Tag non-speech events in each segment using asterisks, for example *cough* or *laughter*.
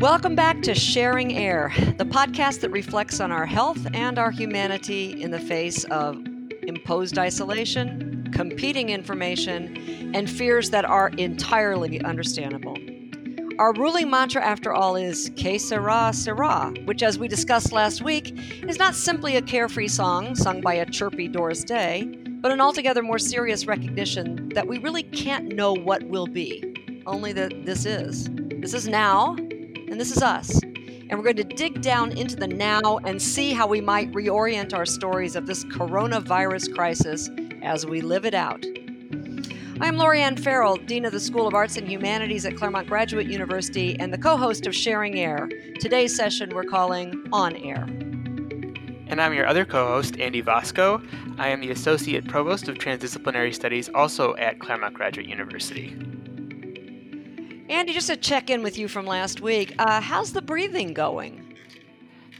Welcome back to Sharing Air, the podcast that reflects on our health and our humanity in the face of imposed isolation, competing information, and fears that are entirely understandable. Our ruling mantra, after all, is Que sera, sera, which, as we discussed last week, is not simply a carefree song sung by a chirpy Doris Day, but an altogether more serious recognition that we really can't know what will be, only that this is. This is now, and this is us. And we're going to dig down into the now and see how we might reorient our stories of this coronavirus crisis as we live it out. I'm Lori Anne Ferrell, Dean of the School of Arts and Humanities at Claremont Graduate University and the co host of Sharing Air. Today's session we're calling On Air. And I'm your other co host, Andy Vosko. I am the Associate Provost of Transdisciplinary Studies, also at Claremont Graduate University. Andy, just to check in with you from last week, uh, how's the breathing going?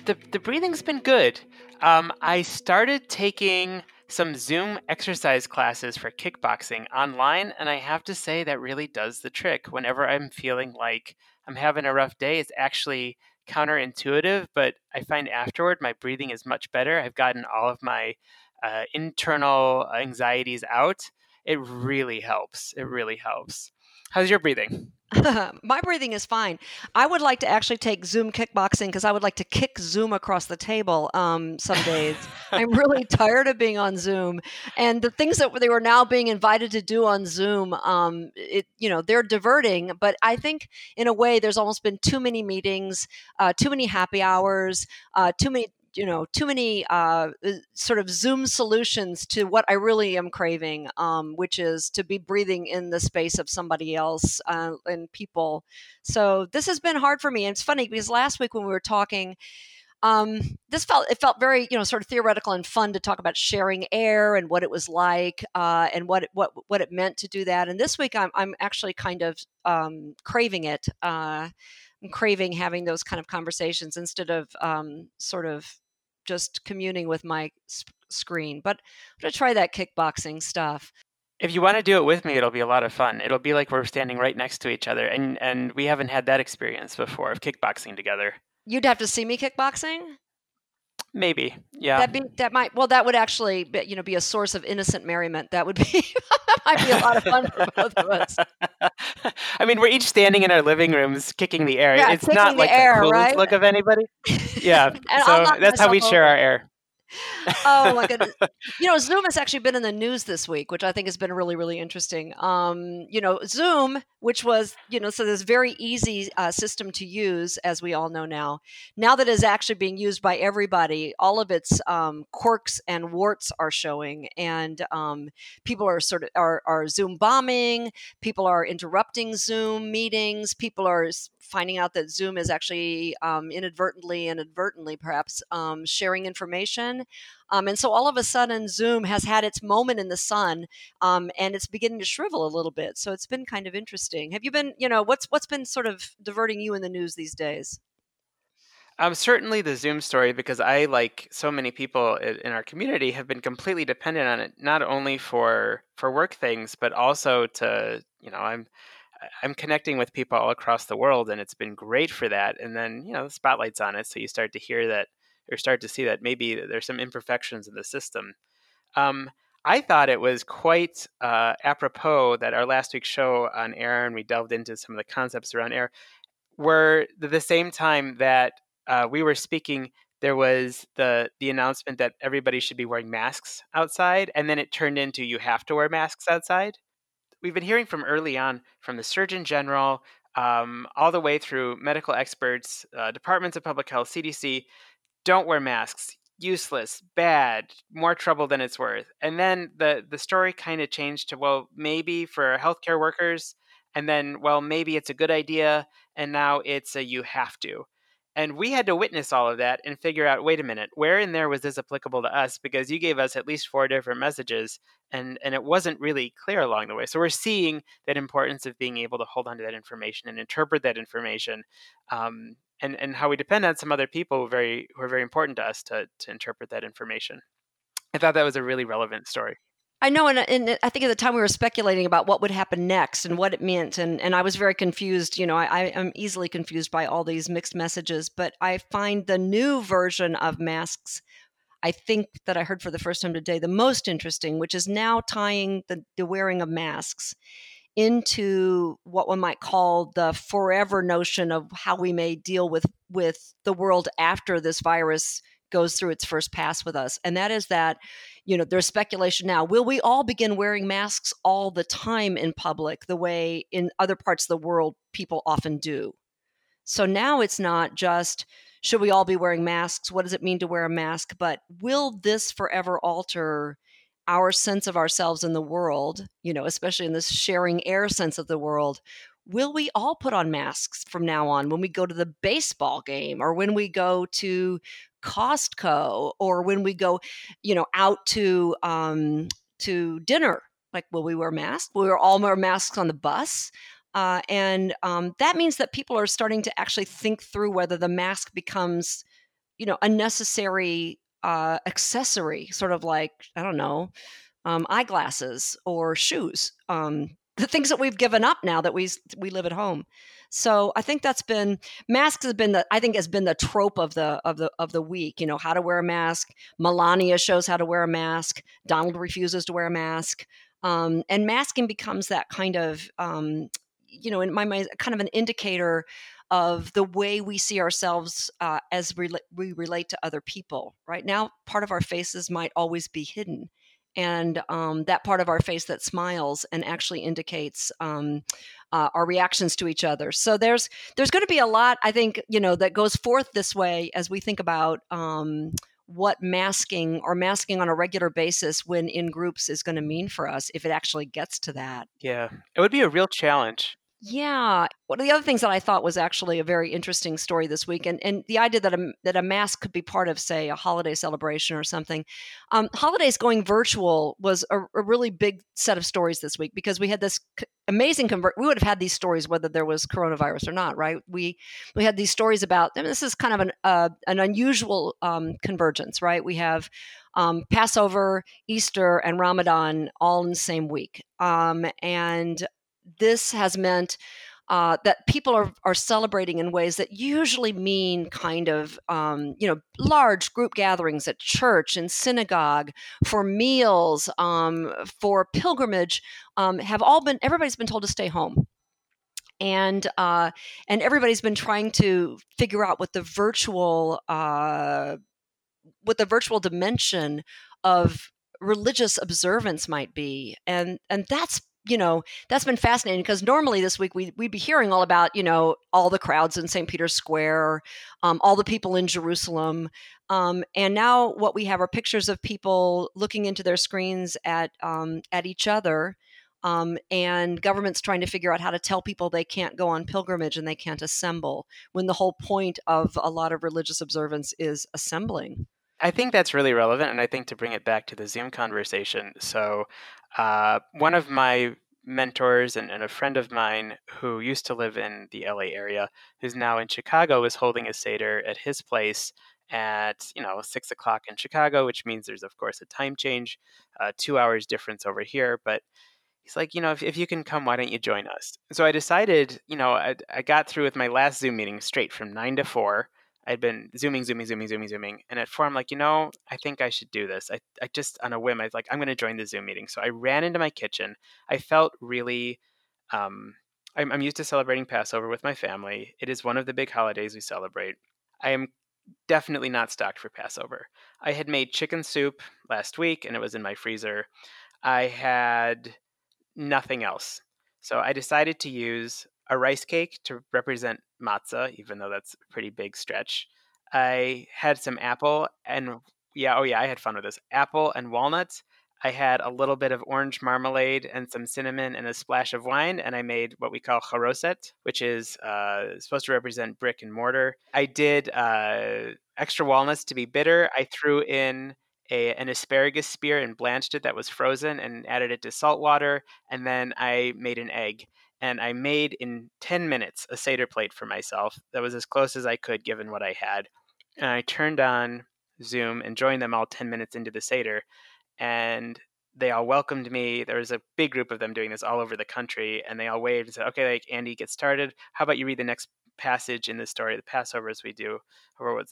The, the breathing's been good. Um, I started taking some Zoom exercise classes for kickboxing online, and I have to say that really does the trick. Whenever I'm feeling like I'm having a rough day, it's actually counterintuitive, but I find afterward my breathing is much better. I've gotten all of my uh, internal anxieties out. It really helps. It really helps. How's your breathing? *laughs* My breathing is fine. I would like to actually take Zoom kickboxing because I would like to kick Zoom across the table um, some days. I'm really *laughs* tired of being on Zoom, and the things that they were now being invited to do on Zoom, um, it you know they're diverting. But I think in a way, there's almost been too many meetings, uh, too many happy hours, uh, too many you know too many uh, uh, sort of zoom solutions to what i really am craving um, which is to be breathing in the space of somebody else uh, and people. So this has been hard for me and it's funny because last week when we were talking um, this felt it felt very you know sort of theoretical and fun to talk about sharing air and what it was like uh, and what what what it meant to do that. And this week i'm, I'm actually kind of um, craving it uh, I'm craving having those kind of conversations instead of um, sort of just communing with my sp- screen. But I'm going to try that kickboxing stuff. If you want to do it with me, it'll be a lot of fun. It'll be like we're standing right next to each other, and and we haven't had that experience before of kickboxing together. You'd have to see me kickboxing. Maybe, yeah. That be that might well that would actually be, you know be a source of innocent merriment. That would be *laughs* that might be a lot of fun for both of us. *laughs* I mean, we're each standing in our living rooms, kicking the air. Yeah, it's not like air, the coolest right? look of anybody. *laughs* Yeah, so that's how we share our air oh my goodness! *laughs* You know, Zoom has actually been in the news this week, which I think has been really, really interesting. Um, you know, Zoom, which was you know, so this very easy uh, system to use, as we all know now. Now that is actually being used by everybody, all of its um, quirks and warts are showing, and um, people are sort of are, are Zoom bombing. People are interrupting Zoom meetings. People are finding out that Zoom is actually um, inadvertently, inadvertently perhaps, um, sharing information. Um, and so all of a sudden, Zoom has had its moment in the sun, um, and it's beginning to shrivel a little bit. So it's been kind of interesting. Have you been, you know, what's what's been sort of diverting you in the news these days? Um, certainly the Zoom story, because I, like so many people in our community, have been completely dependent on it, not only for for work things, but also to, you know, I'm I'm connecting with people all across the world, and it's been great for that. And then you know the spotlight's on it, so you start to hear that or start to see that maybe there's some imperfections in the system. Um, I thought it was quite uh, apropos that our last week's show on air, and we delved into some of the concepts around air, were the same time that uh, we were speaking. There was the the announcement that everybody should be wearing masks outside, and then it turned into you have to wear masks outside we've been hearing from early on from the Surgeon General, um, all the way through medical experts, uh, departments of public health, CDC, don't wear masks. Useless, bad, more trouble than it's worth. And then the the story kind of changed to well, maybe for healthcare workers, and then well, maybe it's a good idea, and now it's a you have to. And we had to witness all of that and figure out wait a minute, where in there was this applicable to us? Because you gave us at least four different messages and, and it wasn't really clear along the way. So we're seeing that importance of being able to hold on to that information and interpret that information. Um, and, and how we depend on some other people who are very who are very important to us to, to interpret that information. I thought that was a really relevant story. I know, and, and, I think at the time we were speculating about what would happen next and what it meant, and, and I was very confused. You know, I, I am easily confused by all these mixed messages, but I find the new version of masks, I think that I heard for the first time today, the most interesting, which is now tying the, the wearing of masks into what one might call the forever notion of how we may deal with with the world after this virus goes through its first pass with us. And that is that you know there's speculation now will we all begin wearing masks all the time in public the way in other parts of the world people often do? So now it's not just should we all be wearing masks? What does it mean to wear a mask? But will this forever alter our sense of ourselves in the world you know especially in this sharing air sense of the world will we all put on masks from now on when we go to the baseball game or when we go to Costco or when we go, you know, out to um, to dinner. Like, will we wear masks? Will we all wear masks on the bus? Uh, and um, that means that people are starting to actually think through whether the mask becomes, you know, a necessary uh, accessory, sort of like I don't know, um, eyeglasses or shoes. Um, *laughs* the things that we've given up now that we we live at home. So I think that's been masks has been the I think has been the trope of the of the of the week. You know how to wear a mask. Melania shows how to wear a mask. Donald refuses to wear a mask, um, and masking becomes that kind of um, you know in my mind kind of an indicator of the way we see ourselves uh, as we relate to other people. Right now, part of our faces might always be hidden and um, that part of our face that smiles and actually indicates um, uh, our reactions to each other. So there's there's going to be a lot, I think, you know, that goes forth this way as we think about um, what masking or masking on a regular basis when in groups is going to mean for us if it actually gets to that. Yeah, it would be a real challenge. Yeah. One of the other things that I thought was actually a very interesting story this week, and, and the idea that a, that a mask could be part of, say, a holiday celebration or something. Um, holidays going virtual was a, a, really big set of stories this week because we had this amazing convert. We would have had these stories whether there was coronavirus or not, right? We we had these stories about. I mean, this is kind of an uh, an unusual um, convergence, right? We have um, Passover, Easter, and Ramadan all in the same week. Um, and this has meant uh, that people are, are celebrating in ways that usually mean kind of um, you know large group gatherings at church and synagogue for meals um, for pilgrimage um, have all been everybody's been told to stay home. And uh, and everybody's been trying to figure out what the virtual uh, what the virtual dimension of religious observance might be. And and that's you know that's been fascinating because normally this week we, we'd be hearing all about you know all the crowds in st peter's square um, all the people in jerusalem um, and now what we have are pictures of people looking into their screens at um, at each other um, and governments trying to figure out how to tell people they can't go on pilgrimage and they can't assemble when the whole point of a lot of religious observance is assembling I think that's really relevant, and I think to bring it back to the Zoom conversation. So, uh, one of my mentors and, and, a friend of mine who used to live in the LA area, who's now in Chicago, is holding a Seder at his place at, you know, six o'clock in Chicago, which means there's, of course, a time change, uh, two hours difference over here. But he's like, you know, if, if you can come, why don't you join us? So I decided, you know, I, I got through with my last Zoom meeting straight from nine to four. I'd been zooming, zooming, zooming, zooming, zooming. And at four, I'm like, you know, I think I should do this. I, I just, on a whim, I was like, I'm going to join the Zoom meeting. So I ran into my kitchen. I felt really, um, I'm, I'm used to celebrating Passover with my family. It is one of the big holidays we celebrate. I am definitely not stocked for Passover. I had made chicken soup last week and it was in my freezer. I had nothing else. So I decided to use a rice cake to represent matzah, even though that's a pretty big stretch. I had some apple and yeah, oh yeah, I had fun with this. Apple and walnuts. I had a little bit of orange marmalade and some cinnamon and a splash of wine, and I made what we call charoset, which is uh, supposed to represent brick and mortar. I did uh, extra walnuts to be bitter. I threw in a, an asparagus spear and blanched it that was frozen and added it to salt water, and then I made an egg and I made in 10 minutes a Seder plate for myself that was as close as I could given what I had. And I turned on Zoom and joined them all 10 minutes into the Seder. And they all welcomed me. There was a big group of them doing this all over the country, and they all waved and said, "Okay, like Andy, get started. How about you read the next passage in the story, the Passover, as we do, or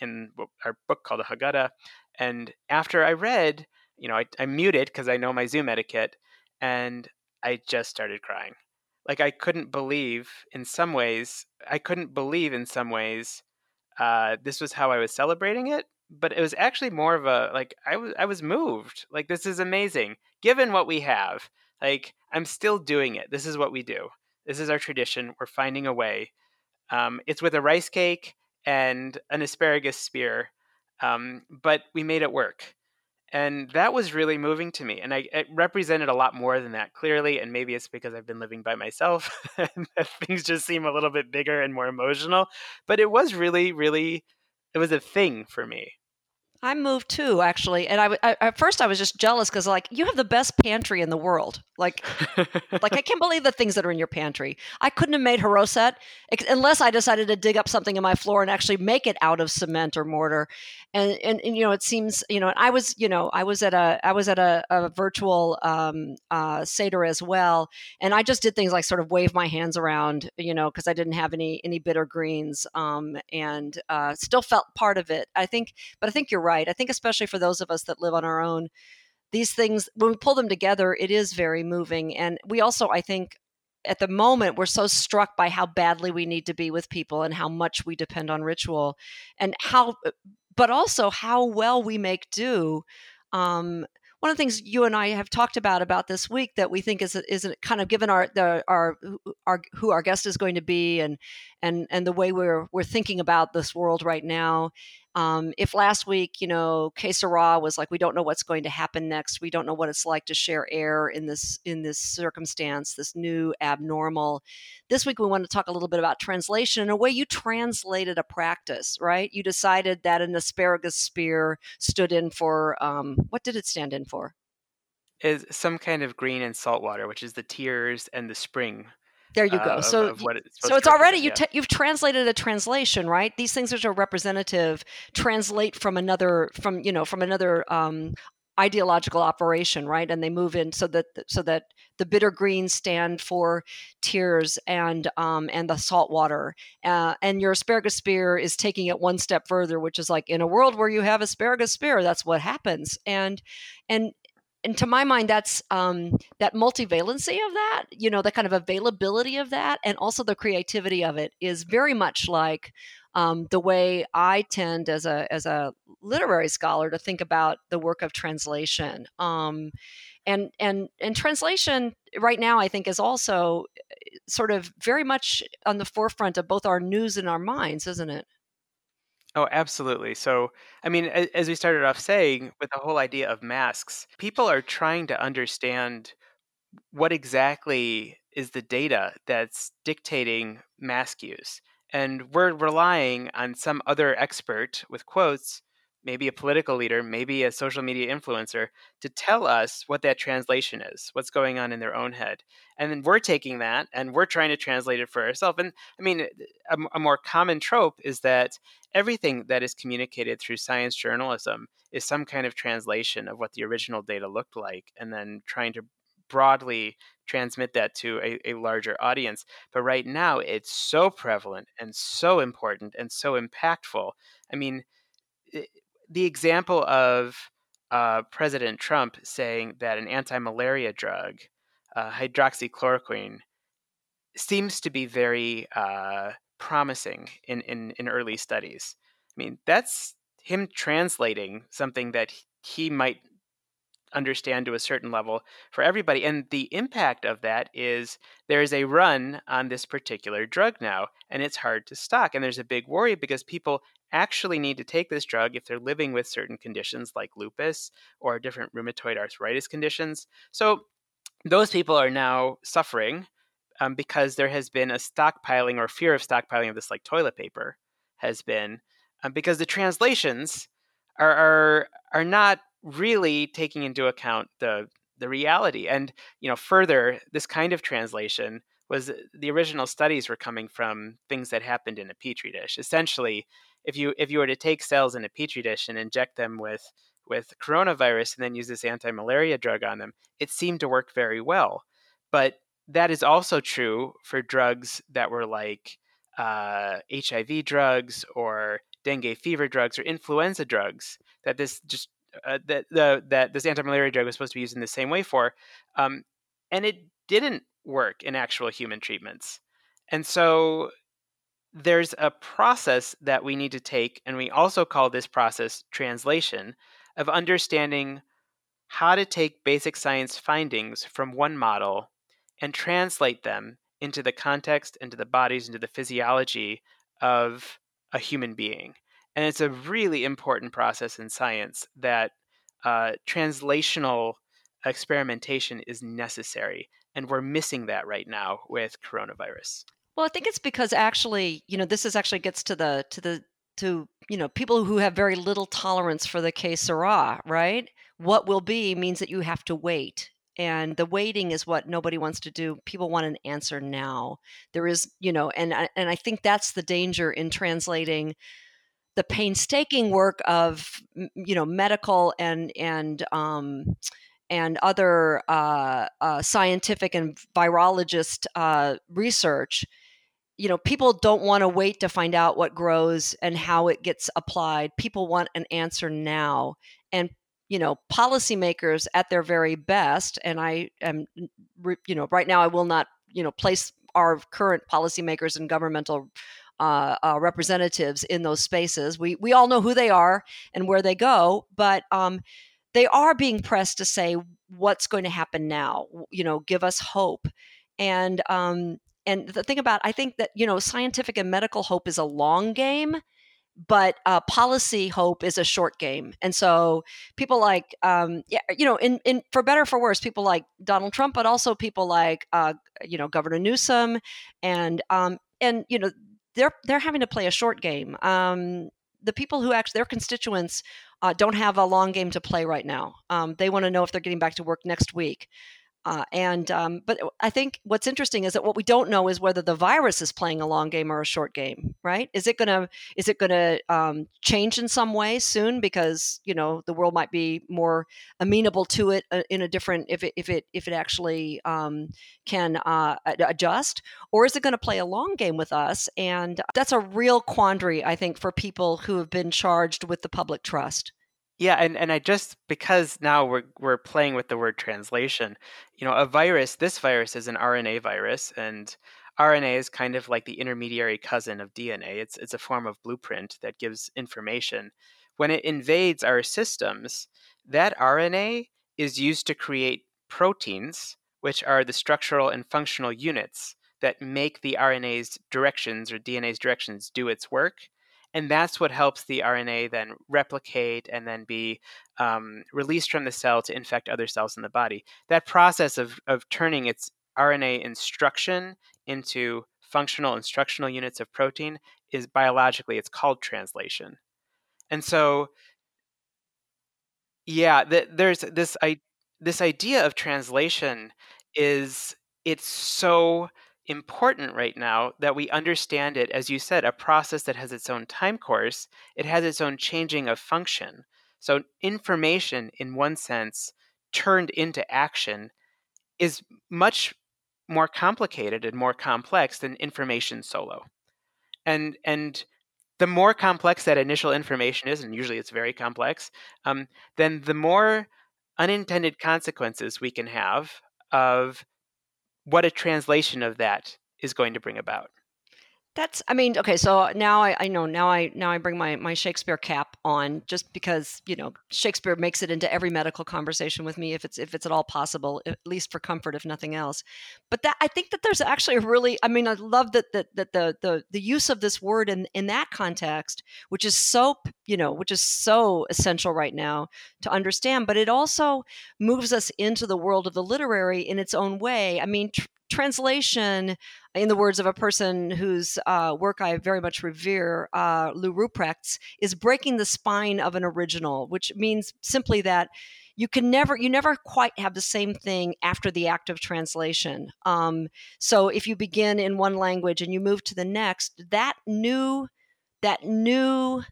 in our book called the Haggadah?" And after I read, you know, I, I muted because I know my Zoom etiquette, and I just started crying. Like I couldn't believe, in some ways, I couldn't believe in some ways, uh, this was how I was celebrating it but it was actually more of a like I was I was moved. Like this is amazing. Given what we have, like I'm still doing it. This is what we do. This is our tradition. We're finding a way. Um, it's with a rice cake and an asparagus spear, um, but we made it work, and that was really moving to me. And I it represented a lot more than that clearly. And maybe it's because I've been living by myself, *laughs* things just seem a little bit bigger and more emotional. But it was really, really it was a thing for me. I moved too, actually, and I, I at first I was just jealous because like you have the best pantry in the world. Like, like I can't believe the things that are in your pantry. I couldn't have made Haroset unless I decided to dig up something in my floor and actually make it out of cement or mortar. And, and, and you know, it seems you know, I was you know, I was at a I was at a, a virtual um, uh, seder as well, and I just did things like sort of wave my hands around, you know, because I didn't have any any bitter greens, um, and uh, still felt part of it. I think, but I think you're right. I think especially for those of us that live on our own, these things when we pull them together, it is very moving. And we also, I think, at the moment we're so struck by how badly we need to be with people and how much we depend on ritual and how but also how well we make do um, one of the things you and I have talked about about this week that we think is is kind of given our the our our who our guest is going to be and and and the way we're we're thinking about this world right now um, if last week, you know, Que Sera was like, we don't know what's going to happen next. We don't know what it's like to share air in this in this circumstance, this new abnormal. This week, we want to talk a little bit about translation in a way you translated a practice, right? You decided that an asparagus spear stood in for um, what did it stand in for? Is some kind of green and salt water, which is the tears and the spring there you go. Uh, so, of, of it's so it's already you yeah. you've translated a translation, right? These things which are representative translate from another from you know from another um, ideological operation, right? And they move in so that so that the bitter greens stand for tears and um, and the salt water, uh, and your asparagus spear is taking it one step further, which is like in a world where you have asparagus spear, that's what happens, and and and to my mind that's um, that multivalency of that you know the kind of availability of that and also the creativity of it is very much like um, the way i tend as a as a literary scholar to think about the work of translation. Um, and and and translation right now i think is also eh, sort of very much on the forefront of both our news and our minds isn't it Oh, absolutely. So, I mean, as we started off saying, with the whole idea of masks, people are trying to understand what exactly is the data that's dictating mask use. And we're relying on some other expert with quotes maybe a political leader, maybe a social media influencer, to tell us what that translation is, what's going on in their own head. And then we're taking that and we're trying to translate it for ourselves. And I mean, a, a more common trope is that everything that is communicated through science journalism is some kind of translation of what the original data looked like, and then trying to broadly transmit that to a, a, larger audience. But right now, it's so prevalent and so important and so impactful. I mean, the example of uh, President Trump saying that an anti-malaria drug, uh, hydroxychloroquine, seems to be very uh, promising in, in, in early studies. I mean, that's him translating something that he might understand to a certain level for everybody. And the impact of that is there is a run on this particular drug now, and it's hard to stock. And there's a big worry because people actually need to take this drug if they're living with certain conditions like lupus or different rheumatoid arthritis conditions. So those people are now suffering um, because there has been a stockpiling or fear of stockpiling of this, like toilet paper, has been um, because the translations are, are are not really taking into account the the reality. And you know, further, this kind of translation was the original studies were coming from things that happened in a petri dish. Essentially, if you if you were to take cells in a petri dish and inject them with with coronavirus and then use this anti-malaria drug on them, it seemed to work very well. But that is also true for drugs that were like uh, HIV drugs or dengue fever drugs or influenza drugs that this just uh, that the that this anti-malaria drug was supposed to be used in the same way for, um, and it didn't work in actual human treatments. And so there's a process that we need to take, and we also call this process translation of understanding how to take basic science findings from one model and translate them into the context, into the bodies, into the physiology of a human being. And it's a really important process in science that uh, translational experimentation is necessary. And we're missing that right now with coronavirus. Well, I think it's because actually, you know, this is actually gets to the to the to you know people who have very little tolerance for the sera, right? What will be means that you have to wait and the waiting is what nobody wants to do people want an answer now there is you know and and i think that's the danger in translating the painstaking work of you know medical and and um, and other uh, uh, scientific and virologist uh, research you know people don't want to wait to find out what grows and how it gets applied. People want an answer now. And you know policymakers at their very best and i am you know right now i will not you know place our current policymakers and governmental uh, uh, representatives in those spaces. We we all know who they are and where they go but um, they are being pressed to say what's going to happen now. You know give us hope. And um, and the thing about i think that you know scientific and medical hope is a long game but uh, policy hope is a short game and so people like um, yeah, you know in, in for better for worse people like donald trump but also people like uh, you know governor newsom and um, and you know they're they're having to play a short game. Um, the people who actually their constituents uh, don't have a long game to play right now. Um, they want to know if they're getting back to work next week uh, and um, but I think what's interesting is that what we don't know is whether the virus is playing a long game or a short game, right? Is it gonna is it gonna um, change in some way soon because you know the world might be more amenable to it uh, in a different if it if it if it actually um, can uh, adjust, or is it going to play a long game with us? And that's a real quandary, I think, for people who have been charged with the public trust. Yeah, and, and I just because now we're we're playing with the word translation, you know, a virus, this virus is an RNA virus, and RNA is kind of like the intermediary cousin of DNA. It's it's a form of blueprint that gives information. When it invades our systems, that RNA is used to create proteins, which are the structural and functional units that make the RNA's directions or DNA's directions do its work and that's what helps the RNA then replicate and then be um, released from the cell to infect other cells in the body. That process of, of turning its RNA instruction into functional instructional units of protein is biologically it's called translation. And so, yeah, the, there's this I, this idea of translation is it's so important right now that we understand it, as you said, a process that has its own time course, it has its own changing of function. So, information, in one sense, turned into action is much more complicated and more complex than information solo. And, and the more complex that initial information is, and usually it's very complex, um, then the more unintended consequences we can have of what a translation of that is going to bring about. That's I mean, okay, so now I, I know now I now I bring my, my Shakespeare cap on just because, you know, Shakespeare makes it into every medical conversation with me if it's if it's at all possible, at least for comfort, if nothing else. But that I think that there's actually a really I mean, I love that that, that the, the the use of this word in, in that context, which is so you know, which is so essential right now to understand, but it also moves us into the world of the literary in its own way. I mean, tr- translation, in the words of a person whose uh, work I very much revere, uh, Lou Ruprecht's, is breaking the spine of an original, which means simply that you can never you never quite have the same thing after the act of translation. Um, so if you begin in one language and you move to the next that new that new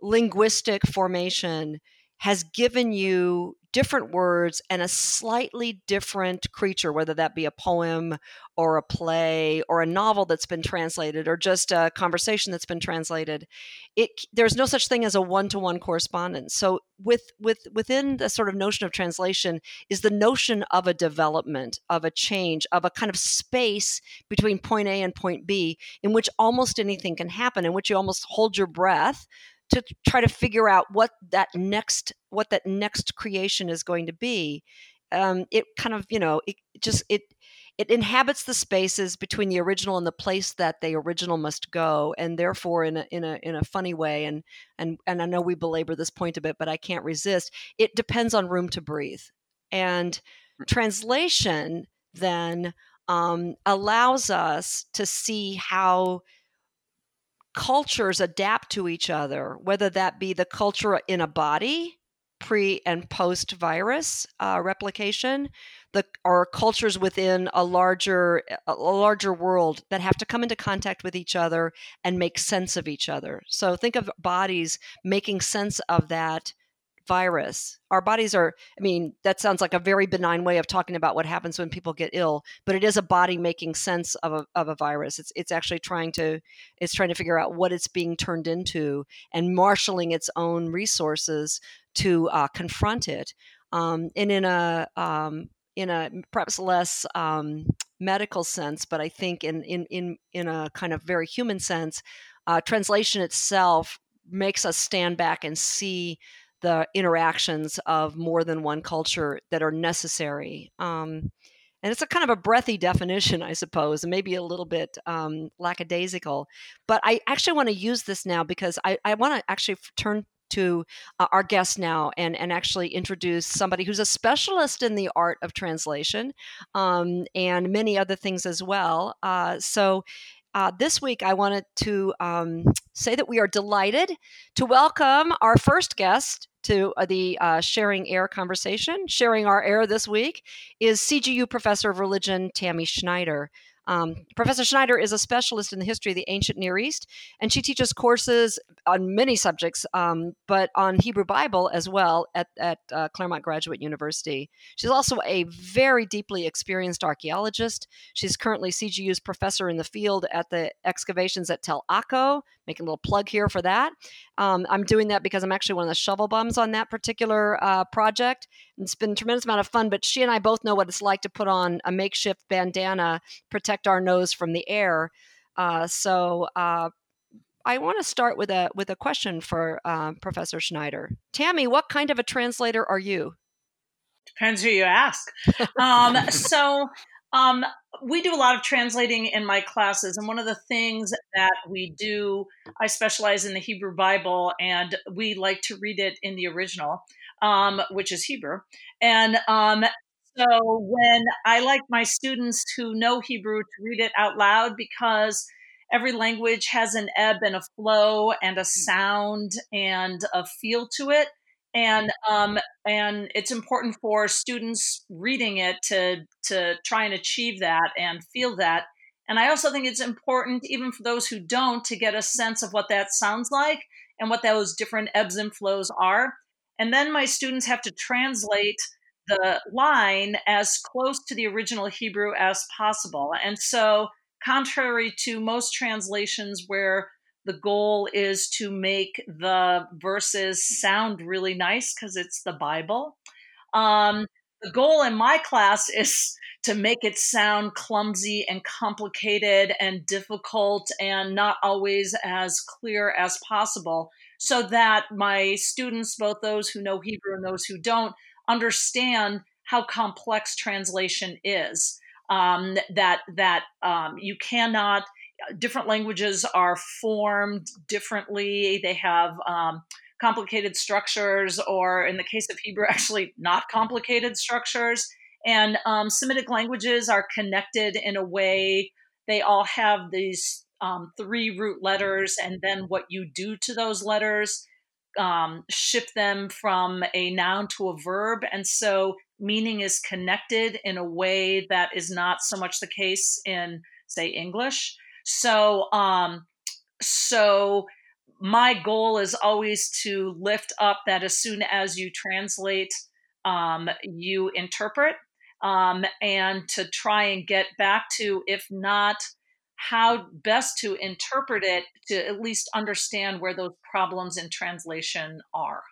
linguistic formation has given you different words and a slightly different creature, whether that be a poem or a play or a novel that's been translated or just a conversation that's been translated. It there's no such thing as a one-to-one correspondence. So with with within the sort of notion of translation is the notion of a development, of a change, of a kind of space between point A and point B in which almost anything can happen, in which you almost hold your breath to try to figure out what that next what that next creation is going to be um, it kind of you know it just it it inhabits the spaces between the original and the place that the original must go and therefore in a in a in a funny way and and and I know we belabor this point a bit but I can't resist it depends on room to breathe and mm. translation then um, allows us to see how cultures adapt to each other, whether that be the culture in a body, pre and post virus uh, replication, the or cultures within a larger a larger world that have to come into contact with each other and make sense of each other. So think of bodies making sense of that virus. Our bodies are, I mean, that sounds like a very benign way of talking about what happens when people get ill, but it is a body making sense of a, of a virus. It's, it's actually trying to, it's trying to figure out what it's being turned into and marshaling its own resources to uh, confront it. Um, and in a, um, in a perhaps less um, medical sense, but I think in, in, in, in a kind of very human sense, uh, translation itself makes us stand back and see the interactions of more than one culture that are necessary. Um, and it's a kind of a breathy definition, I suppose, and maybe a little bit um, lackadaisical. But I actually want to use this now because I, I want to actually turn to uh, our guest now and, and actually introduce somebody who's a specialist in the art of translation um, and many other things as well. Uh, so uh, this week, I wanted to um, say that we are delighted to welcome our first guest to uh, the uh, Sharing Air conversation. Sharing our air this week is CGU Professor of Religion Tammi Schneider. Um, Professor Schneider is a specialist in the history of the ancient Near East, and she teaches courses on many subjects, um, but on Hebrew Bible as well at, at uh, Claremont Graduate University. She's also a very deeply experienced archaeologist. She's currently CGU's professor in the field at the excavations at Tel Akko, making a little plug here for that. Um, I'm doing that because I'm actually one of the shovel bums on that particular uh, project. It's been a tremendous amount of fun, but she and I both know what it's like to put on a makeshift bandana, protect our nose from the air. Uh, so uh, I want to start with a with a question for uh, Professor Schneider. Tammy, what kind of a translator are you? Depends who you ask. Um, so um, we do a lot of translating in my classes, and one of the things that we do, I specialize in the Hebrew Bible, and we like to read it in the original, um, which is Hebrew. And um, so when I like my students who know Hebrew to read it out loud because every language has an ebb and a flow and a sound and a feel to it and um, and it's important for students reading it to to try and achieve that and feel that. And I also think it's important, even for those who don't, to get a sense of what that sounds like and what those different ebbs and flows are. And then my students have to translate the line as close to the original Hebrew as possible. And so, contrary to most translations where the goal is to make the verses sound really nice because it's the Bible. Um, the goal in my class *laughs* is to make it sound clumsy and complicated and difficult and not always as clear as possible so that my students, both those who know Hebrew and those who don't, understand how complex translation is. Um, that that um, you cannot different languages are formed differently. They have um, complicated structures, or in the case of Hebrew, *laughs* actually not complicated structures. And um, Semitic languages are connected in a way, they all have these um, three root letters, and then what you do to those letters um, shift them from a noun to a verb. And so meaning is connected in a way that is not so much the case in, say, English. So, um, so my goal is always to lift up that as soon as you translate, um, you interpret, um, and to try and get back to, if not how best to interpret it, to at least understand where those problems in translation are.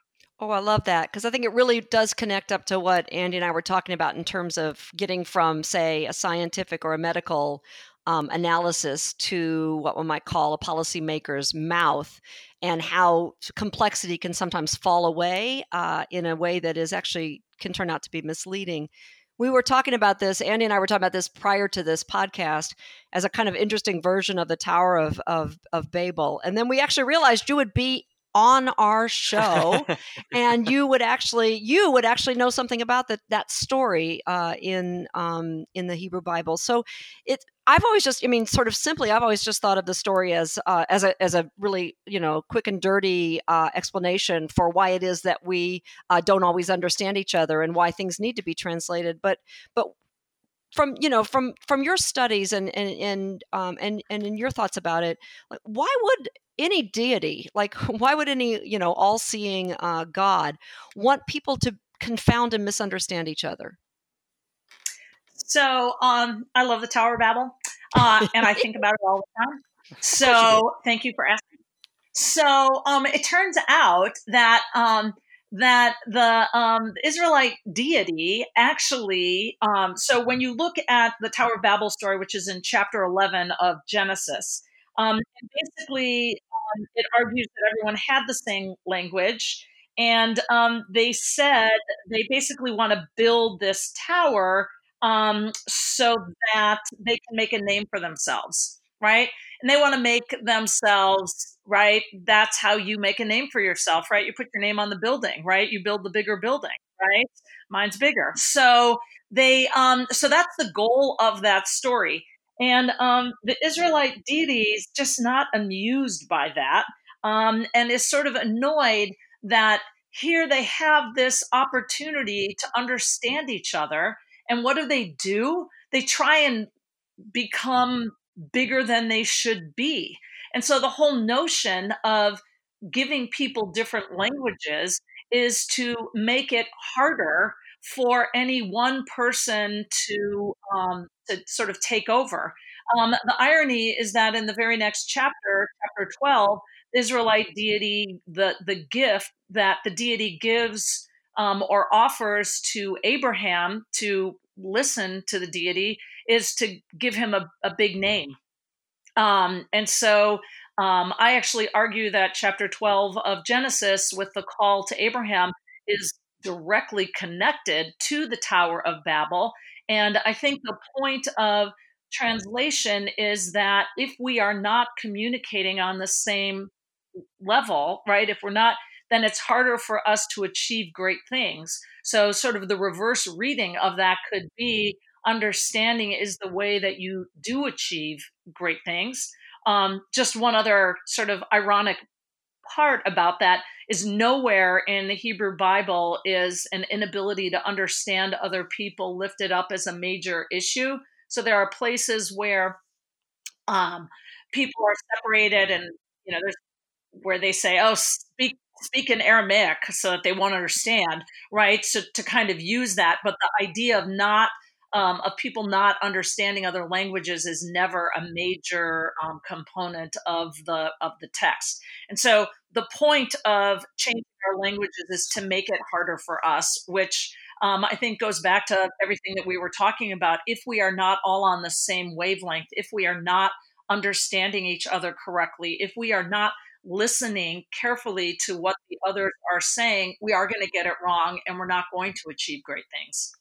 Oh, I love that because I think it really does connect up to what Andy and I were talking about in terms of getting from, say, a scientific or a medical um, analysis to what one might call a policymaker's mouth and how complexity can sometimes fall away uh, in a way that is actually can turn out to be misleading. We were talking about this, Andy and I were talking about this prior to this podcast as a kind of interesting version of the Tower of, of, of Babel. And then we actually realized you would be on our show *laughs* and you would actually you would actually know something about that that story uh, in um, in the Hebrew Bible. So it I've always just I mean sort of simply I've always just thought of the story as uh, as a as a really you know quick and dirty uh, explanation for why it is that we uh, don't always understand each other and why things need to be translated. But but from you know from from your studies and and and um, and and in your thoughts about it, like why would any deity, like *laughs* why would any you know all-seeing uh, God want people to confound and misunderstand each other? So um, I love the Tower of Babel, uh, and I think about it all the time. *laughs* So thank you for asking. So um, it turns out that um, that the um, Israelite deity actually, um, so when you look at the Tower of Babel story, which is in chapter 11 of Genesis, um, basically um, it argues that everyone had the same language. And um, they said they basically want to build this tower um, so that they can make a name for themselves, right? And they want to make themselves, right? That's how you make a name for yourself, right? You put your name on the building, right? You build the bigger building, right? Mine's bigger. So they, um, so that's the goal of that story. And um, the Israelite deity is just not amused by that um, and is sort of annoyed that here they have this opportunity to understand each other. And what do they do? They try and become bigger than they should be. And so the whole notion of giving people different languages is to make it harder for any one person to um, to sort of take over. Um, the irony is that in the very next chapter, chapter twelve, Israelite deity, the the gift that the deity gives um, or offers to Abraham to listen to the deity is to give him a, a big name. Um, and so um, I actually argue that chapter 12 of Genesis, with the call to Abraham, is directly connected to the Tower of Babel. And I think the point of translation is that if we are not communicating on the same level, right, if we're not, then it's harder for us to achieve great things. So, sort of the reverse reading of that could be understanding is the way that you do achieve great things. Um, just one other sort of ironic part about that is nowhere in the Hebrew Bible is an inability to understand other people lifted up as a major issue. So there are places where um, people are separated, and you know, there's where they say, "Oh, speak speak in Aramaic," so that they won't understand, right? So to kind of use that, but the idea of not um, of people not understanding other languages is never a major um, component of the of the text. And so the point of changing our languages is to make it harder for us, which um, I think goes back to everything that we were talking about. If we are not all on the same wavelength, if we are not understanding each other correctly, if we are not listening carefully to what the others are saying, we are going to get it wrong and we're not going to achieve great things.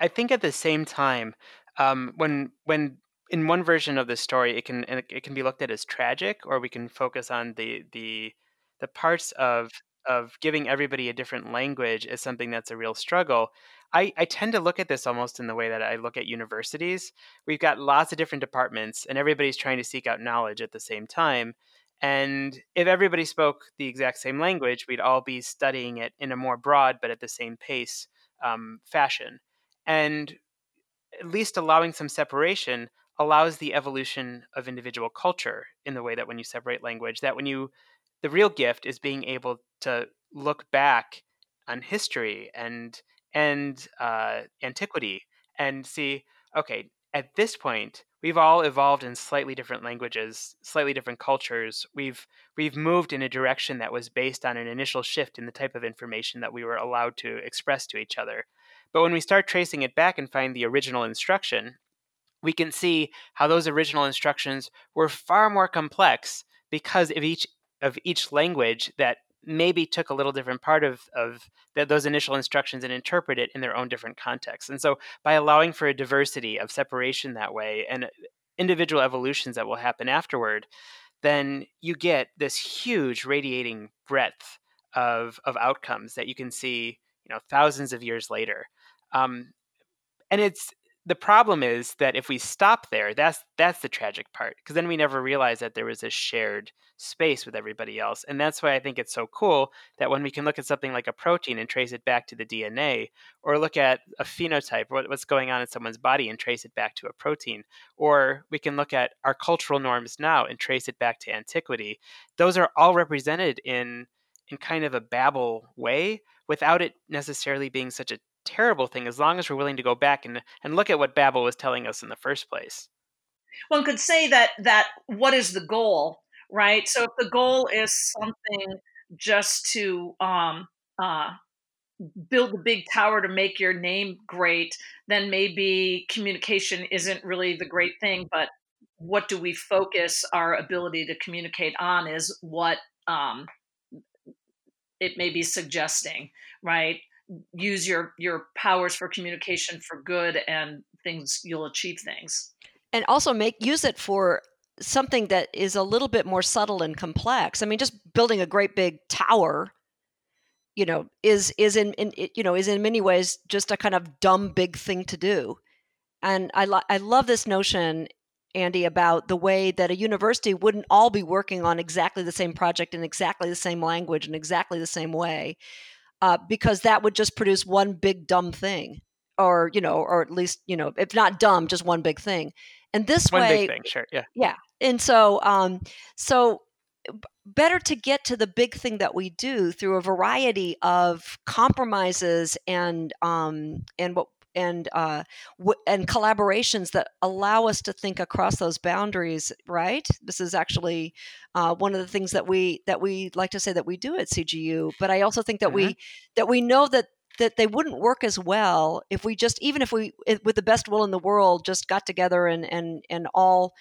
I think at the same time, um, when when in one version of the story, it can it can be looked at as tragic, or we can focus on the the the parts of of giving everybody a different language as something that's a real struggle. I, I tend to look at this almost in the way that I look at universities. We've got lots of different departments, and everybody's trying to seek out knowledge at the same time. And if everybody spoke the exact same language, we'd all be studying it in a more broad but at the same pace um, fashion. And at least allowing some separation allows the evolution of individual culture in the way that when you separate language that when you the real gift is being able to look back on history and and uh, antiquity and see okay at this point we've all evolved in slightly different languages slightly different cultures. We've we've moved in a direction that was based on an initial shift in the type of information that we were allowed to express to each other. But when we start tracing it back and find the original instruction we can see how those original instructions were far more complex because of each of each language that maybe took a little different part of, of the, those initial instructions and interpret it in their own different contexts. And so by allowing for a diversity of separation that way and uh, individual evolutions that will happen afterward, then you get this huge radiating breadth of, of outcomes that you can see, you know, thousands of years later. Um, and it's the problem is that if we stop there, that's that's the tragic part because then we never realize that there was a shared space with everybody else, and that's why I think it's so cool that when we can look at something like a protein and trace it back to the DNA, or look at a phenotype, what, what's going on in someone's body and trace it back to a protein, or we can look at our cultural norms now and trace it back to antiquity. Those are all represented in in kind of a Babel way without it necessarily being such a terrible thing as long as we're willing to go back and, and look at what Babel was telling us in the first place. One could say that that what is the goal, right? So if the goal is something just to um, uh, build a big tower to make your name great, then maybe communication isn't really the great thing. But what do we focus our ability to communicate on is what um, it may be suggesting, right? Use your your powers for communication for good and things you'll achieve things. And also make use it for something that is a little bit more subtle and complex. I mean just building a great big tower you know is is in, in you know is in many ways just a kind of dumb big thing to do. And i lo- i love this notion andy about the way that a university wouldn't all be working on exactly the same project in exactly the same language in exactly the same way uh, because that would just produce one big dumb thing, or you know, or at least you know, if not dumb, just one big thing. And this way. one way, big thing, sure, yeah, yeah. And so, um, so better to get to the big thing that we do through a variety of compromises and um, and what and uh, w- and collaborations that allow us to think across those boundaries. Right. This is actually uh, one of the things that we that we like to say that we do at CGU. But I also think that mm-hmm. we that we know that that they wouldn't work as well if we just even if we with the best will in the world just got together and and and all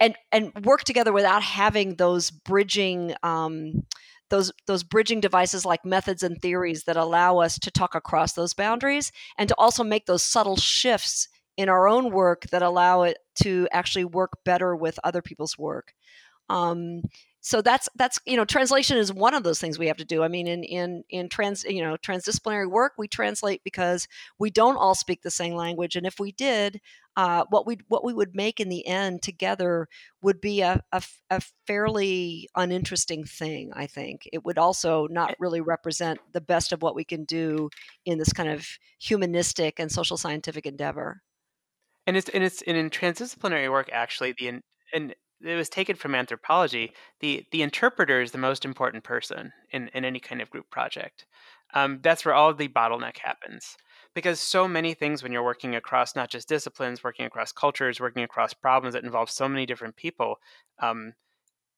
and and work together without having those bridging um, those those bridging devices like methods and theories that allow us to talk across those boundaries and to also make those subtle shifts in our own work that allow it to actually work better with other people's work. Um, so that's that's you know translation is one of those things we have to do. I mean in in in trans you know transdisciplinary work we translate because we don't all speak the same language. And if we did uh, what we what we would make in the end together would be a, a, a fairly uninteresting thing i think. It would also not really represent the best of what we can do in this kind of humanistic and social scientific endeavor. And it's and it's and in transdisciplinary work actually the and it was taken from anthropology. The the interpreter is the most important person in, in any kind of group project. Um, that's where all the bottleneck happens. Because so many things when you're working across not just disciplines, working across cultures, working across problems that involve so many different people, um,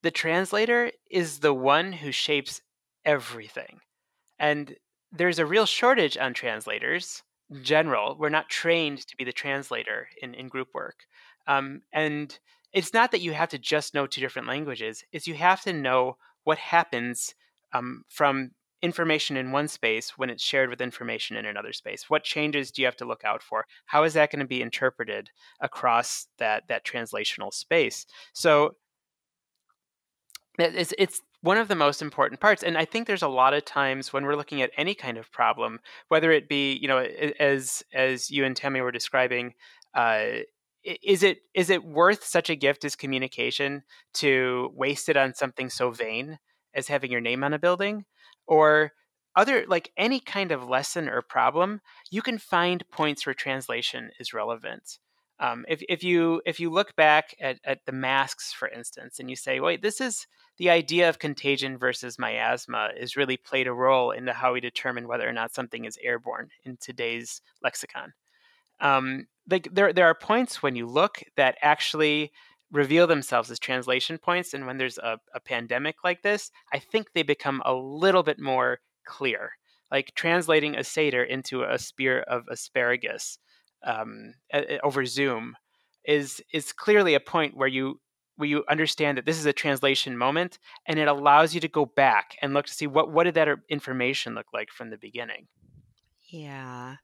the translator is the one who shapes everything. And there's a real shortage on translators. In General, we're not trained to be the translator in, in group work. Um, and it's not that you have to just know two different languages it's you have to know what happens um, from information in one space when it's shared with information in another space. What changes do you have to look out for? How is that going to be interpreted across that that translational space? So it's it's one of the most important parts and i think there's a lot of times when we're looking at any kind of problem whether it be you know as as you and Tammi were describing uh, is it is it worth such a gift as communication to waste it on something so vain as having your name on a building or other like any kind of lesson or problem you can find points where translation is relevant um, if, if you if you look back at, at the masks for instance and you say wait this is the idea of contagion versus miasma is really played a role into how we determine whether or not something is airborne in today's lexicon. Um, like there, there are points when you look that actually reveal themselves as translation points, and when there's a, a pandemic like this, I think they become a little bit more clear. Like translating a seder into a spear of asparagus um, over Zoom is is clearly a point where you where you understand that this is a translation moment and it allows you to go back and look to see what what did that information look like from the beginning yeah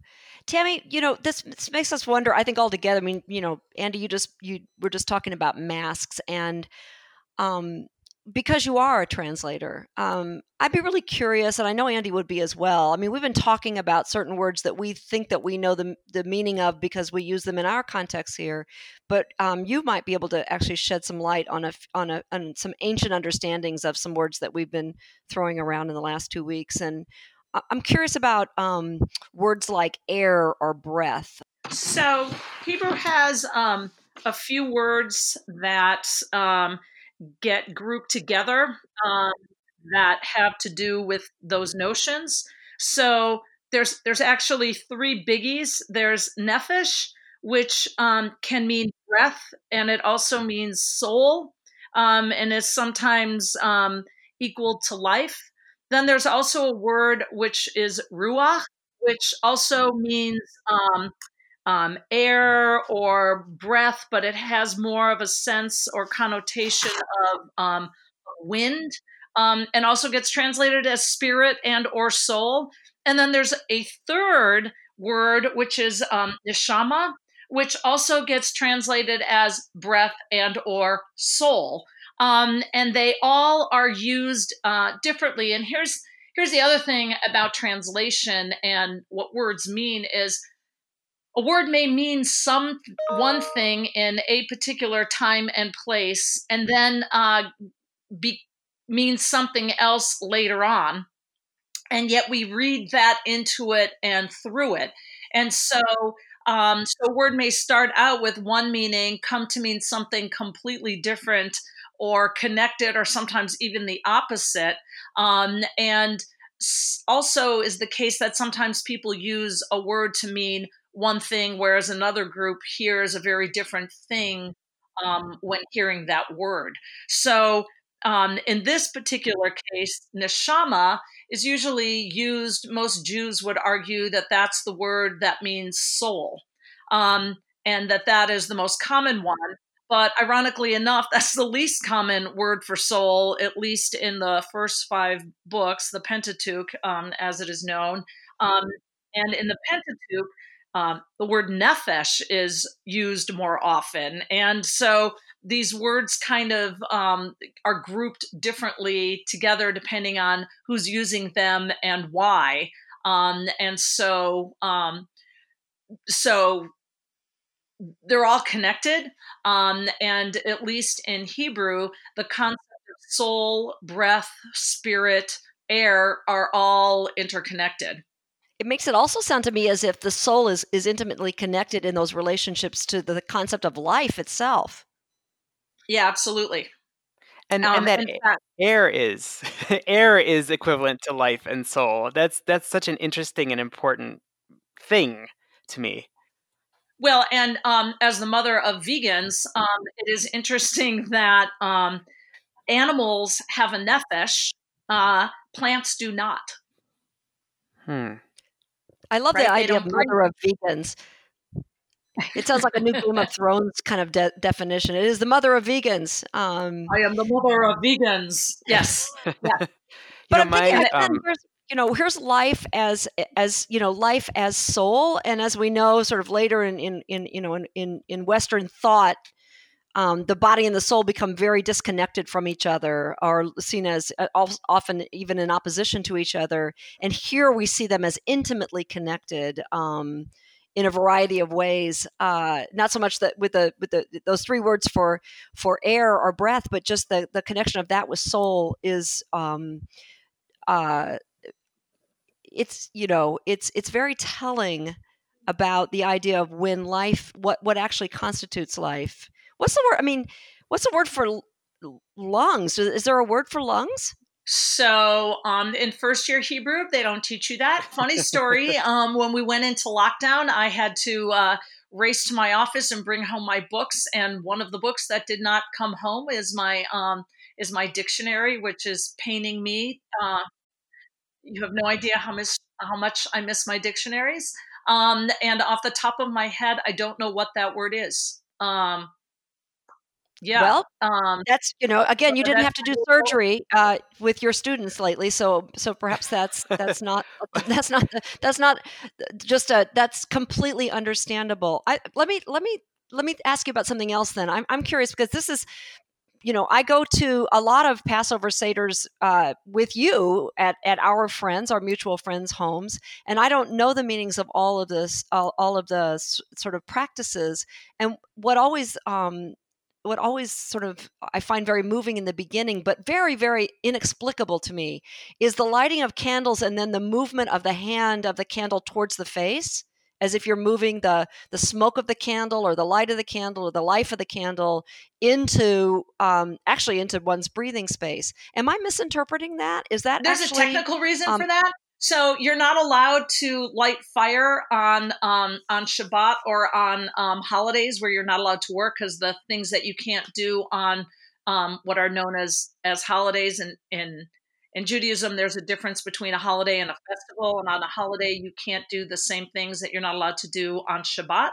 Tammi you know this, this makes us wonder i think altogether i mean you know andy you just you were just talking about masks and um because you are a translator, um, I'd be really curious, and I know Andy would be as well. I mean, we've been talking about certain words that we think that we know the the meaning of because we use them in our context here, but um, you might be able to actually shed some light on a on a on some ancient understandings of some words that we've been throwing around in the last two weeks. And I'm curious about um, words like air or breath. So Hebrew has um, a few words that um, get grouped together um, that have to do with those notions. So there's there's actually three biggies. There's nephesh, which um, can mean breath, and it also means soul, um, and is sometimes um, equal to life. Then there's also a word which is ruach, which also means um, um, air or breath, but it has more of a sense or connotation of um, wind, um, and also gets translated as spirit and or soul. And then there's a third word, which is um, neshama, which also gets translated as breath and or soul. Um, and they all are used uh, differently. And here's here's the other thing about translation and what words mean is a word may mean some one thing in a particular time and place and then uh, be, means something else later on and yet we read that into it and through it and so um, so a word may start out with one meaning come to mean something completely different or connected or sometimes even the opposite um, and also is the case that sometimes people use a word to mean one thing, whereas another group hears a very different thing um, when hearing that word. So, um, in this particular case, neshama is usually used, most Jews would argue that that's the word that means soul, um, and that that is the most common one. But ironically enough, that's the least common word for soul, at least in the first five books, the Pentateuch, um, as it is known. Um, and in the Pentateuch, um, the word nephesh is used more often. And so these words kind of um, are grouped differently together depending on who's using them and why. Um, and so, um, so they're all connected. Um, and at least in Hebrew, the concept of soul, breath, spirit, air are all interconnected. It makes it also sound to me as if the soul is is intimately connected in those relationships to the concept of life itself. Yeah absolutely. And um, and that fact, air is *laughs* air is equivalent to life and soul. That's that's such an interesting and important thing to me well and um, as the mother of vegans um, it is interesting *laughs* that um, animals have a nephesh uh, plants do not hmm I love right? the idea of mother of vegans. It sounds like a new Game of Thrones kind of de- definition. It is the mother of vegans. Um, I am the mother of vegans. Yes. yeah. *laughs* but know, I'm thinking, my, um, you know, here's life as as you know, life as soul, and as we know, sort of later in in, in you know in, in in Western thought, um, the body and the soul become very disconnected from each other, are seen as uh, often even in opposition to each other. And here we see them as intimately connected. Um, in a variety of ways. Uh, not so much that with the with the those three words for for air or breath, but just the the connection of that with soul is. Um, uh, it's you know it's it's very telling about the idea of when life what what actually constitutes life what's the word? I mean, what's the word for lungs. Is there a word for lungs? So, um, in first year Hebrew, they don't teach you that. Funny story. *laughs* um, when we went into lockdown, I had to uh, race to my office and bring home my books. And one of the books that did not come home is my um, is my dictionary, which is paining me. Uh, you have no idea how miss how much I miss my dictionaries. Um, and off the top of my head, I don't know what that word is. Um, yeah. Well, um, that's you know, again, you didn't have to do surgery uh, with your students lately, so so perhaps that's that's not *laughs* that's not that's not just a that's completely understandable. I let me let me let me ask you about something else. Then I'm I'm curious because this is you know, I go to a lot of Passover Seders uh, with you at, at our friends, our mutual friends' homes, and I don't know the meanings of all of this, all, all of the s- sort of practices. And what always, um, what always sort of I find very moving in the beginning, but very, very inexplicable to me, is the lighting of candles and then the movement of the hand of the candle towards the face as if you're moving the the smoke of the candle or the light of the candle or the life of the candle into um, actually into one's breathing space. Am I misinterpreting that? Is that there's actually, a technical reason um, for that? So you're not allowed to light fire on um, on Shabbat or on um, holidays where you're not allowed to work because the things that you can't do on um, what are known as as holidays in in in Judaism, there's a difference between a holiday and a festival. And on a holiday, you can't do the same things that you're not allowed to do on Shabbat.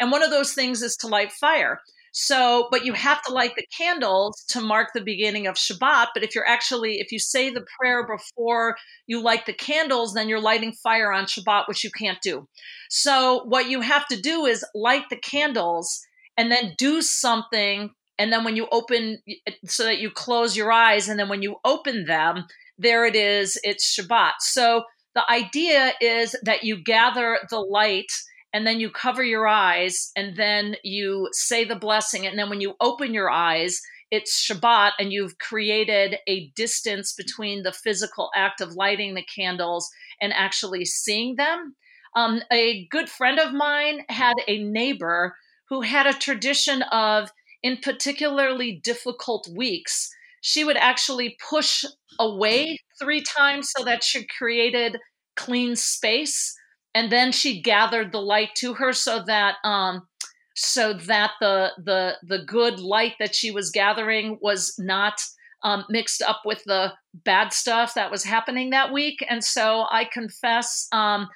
And one of those things is to light fire. So, but you have to light the candles to mark the beginning of Shabbat. But if you're actually, if you say the prayer before you light the candles, then you're lighting fire on Shabbat, which you can't do. So, what you have to do is light the candles and then do something and then when you open so that you close your eyes and then when you open them there it is it's shabbat so the idea is that you gather the light and then you cover your eyes and then you say the blessing and then when you open your eyes it's Shabbat, and you've created a distance between the physical act of lighting the candles and actually seeing them. Um, a good friend of mine had a neighbor who had a tradition of in particularly difficult weeks, she would actually push away three times so that she created clean space. And then she gathered the light to her so that um, so that the the the good light that she was gathering was not um, mixed up with the bad stuff that was happening that week. And so I confess um,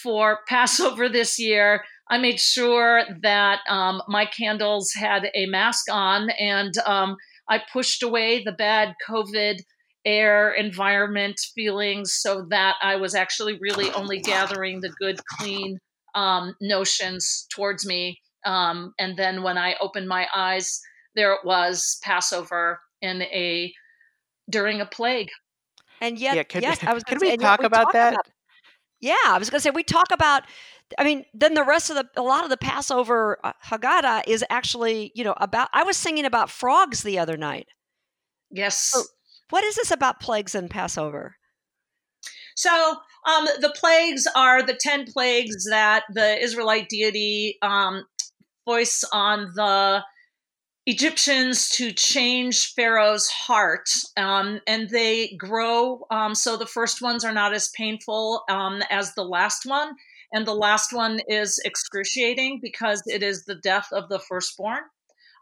for *laughs* Passover this year, I made sure that um, my candles had a mask on and um, I pushed away the bad COVID air environment feelings so that I was actually really only gathering the good, clean um, notions towards me. Um, and then when I opened my eyes, there it was Passover in a during a plague. And yet, yeah, could, yes, *laughs* I was. Can we talk about talk that? About, yeah, I was going to say we talk about I mean, then the rest of the a lot of the Passover uh, Haggadah is actually, you know, about. I was singing about frogs the other night. Yes. So what is this about plagues and Passover? So um, the plagues are the ten plagues that the Israelite deity um, voice on the Egyptians to change Pharaoh's heart, um, and they grow. Um, so the first ones are not as painful um, as the last one, and the last one is excruciating because it is the death of the firstborn.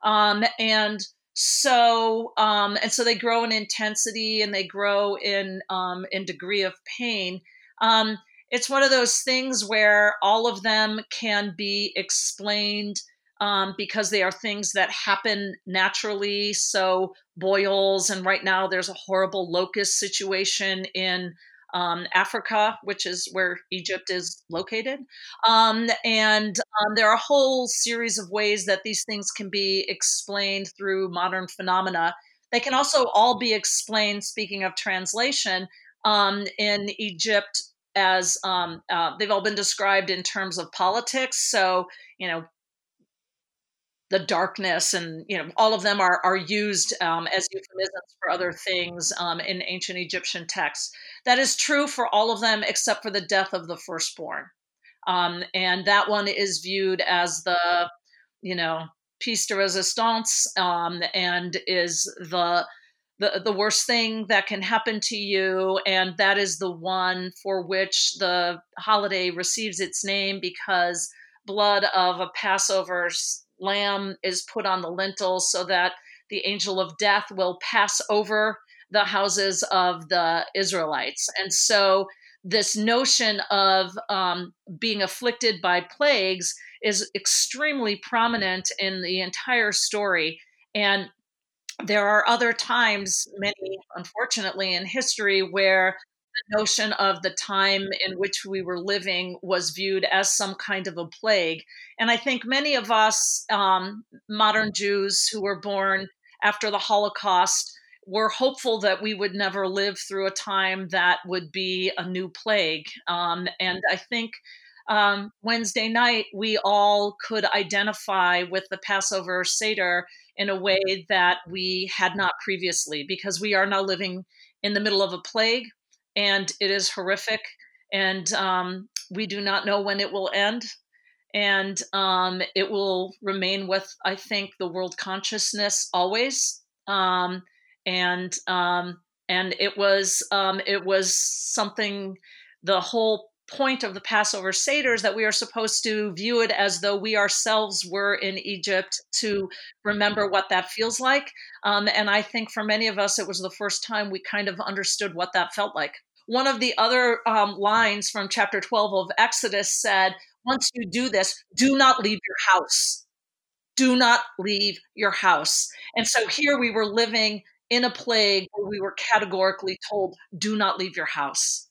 Um, and so um, and so they grow in intensity and they grow in um, in degree of pain. Um, it's one of those things where all of them can be explained um, because they are things that happen naturally. So boils, and right now there's a horrible locust situation in um, Africa, which is where Egypt is located. Um, and um, there are a whole series of ways that these things can be explained through modern phenomena. They can also all be explained, speaking of translation, um, in Egypt as um, uh, they've all been described in terms of politics. So, you know, the darkness and you know all of them are are used um, as euphemisms for other things um, in ancient Egyptian texts. That is true for all of them except for the death of the firstborn, um, and that one is viewed as the you know piece de resistance um, and is the the, the worst thing that can happen to you. And that is the one for which the holiday receives its name because blood of a Passover lamb is put on the lintels so that the angel of death will pass over the houses of the Israelites. And so, this notion of um, being afflicted by plagues is extremely prominent in the entire story. And there are other times, many unfortunately in history, where the notion of the time in which we were living was viewed as some kind of a plague. And I think many of us, um, modern Jews who were born after the Holocaust, were hopeful that we would never live through a time that would be a new plague. Um, and I think um, Wednesday night, we all could identify with the Passover Seder in a way that we had not previously, because we are now living in the middle of a plague and it is horrific. And um, we do not know when it will end. And um, it will remain with, I think, the world consciousness always. Um, and um, and it was um, it was something. The whole point of the Passover Seder is that we are supposed to view it as though we ourselves were in Egypt to remember what that feels like. Um, and I think for many of us, it was the first time we kind of understood what that felt like. One of the other um, lines from chapter 12 of Exodus said, Once you do this, do not leave your house. Do not leave your house. And so here we were living in a plague where we were categorically told, do not leave your house.